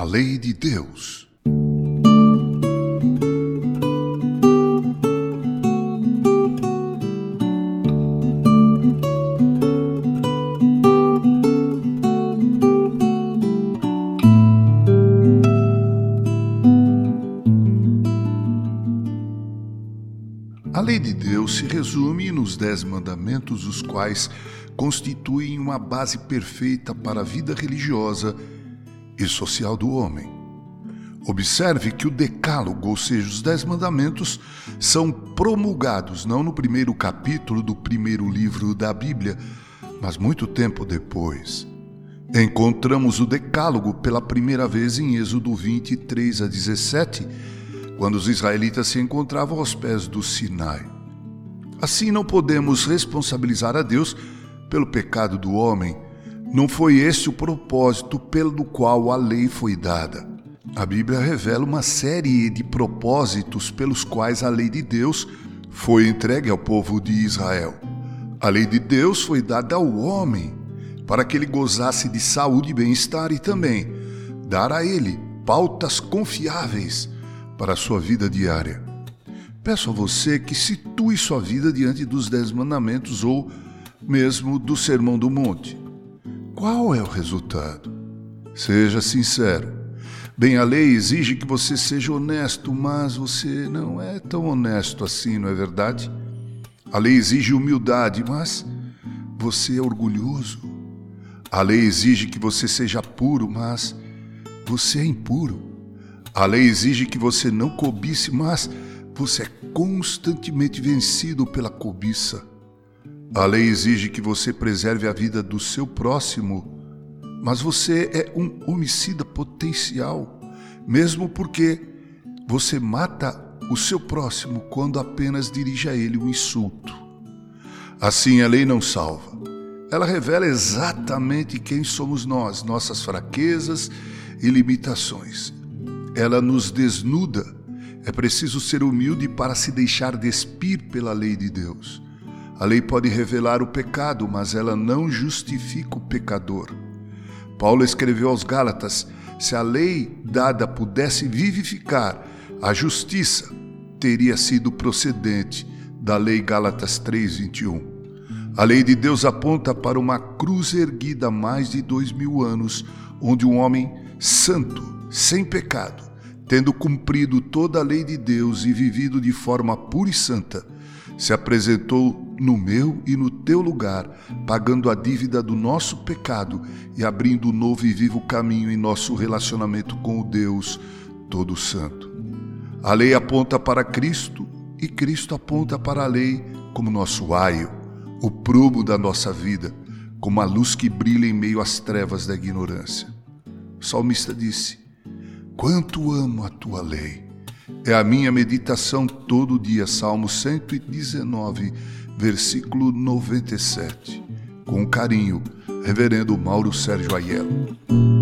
A lei de Deus. A lei de Deus se resume nos Dez Mandamentos, os quais constituem uma base perfeita para a vida religiosa e social do homem. Observe que o Decálogo, ou seja, os Dez Mandamentos, são promulgados não no primeiro capítulo do primeiro livro da Bíblia, mas muito tempo depois. Encontramos o Decálogo pela primeira vez em Êxodo 23 a 17, quando os israelitas se encontravam aos pés do Sinai. Assim, não podemos responsabilizar a Deus pelo pecado do homem. Não foi esse o propósito pelo qual a lei foi dada. A Bíblia revela uma série de propósitos pelos quais a lei de Deus foi entregue ao povo de Israel. A lei de Deus foi dada ao homem para que ele gozasse de saúde e bem-estar e também dar a ele pautas confiáveis para a sua vida diária. Peço a você que situe sua vida diante dos Dez Mandamentos ou mesmo do Sermão do Monte. Qual é o resultado? Seja sincero. Bem, a lei exige que você seja honesto, mas você não é tão honesto assim, não é verdade? A lei exige humildade, mas você é orgulhoso. A lei exige que você seja puro, mas você é impuro. A lei exige que você não cobice, mas você é constantemente vencido pela cobiça. A lei exige que você preserve a vida do seu próximo, mas você é um homicida potencial, mesmo porque você mata o seu próximo quando apenas dirige a ele um insulto. Assim, a lei não salva. Ela revela exatamente quem somos nós, nossas fraquezas e limitações. Ela nos desnuda. É preciso ser humilde para se deixar despir pela lei de Deus. A lei pode revelar o pecado, mas ela não justifica o pecador. Paulo escreveu aos Gálatas: se a lei dada pudesse vivificar a justiça, teria sido procedente da lei Gálatas 3:21. A lei de Deus aponta para uma cruz erguida há mais de dois mil anos, onde um homem santo, sem pecado, tendo cumprido toda a lei de Deus e vivido de forma pura e santa, se apresentou no meu e no teu lugar, pagando a dívida do nosso pecado e abrindo um novo e vivo caminho em nosso relacionamento com o Deus Todo Santo. A lei aponta para Cristo e Cristo aponta para a lei como nosso aio, o prumo da nossa vida, como a luz que brilha em meio às trevas da ignorância. O salmista disse: Quanto amo a tua lei! É a minha meditação todo dia, Salmo 119, versículo 97. Com carinho, Reverendo Mauro Sérgio Aiello.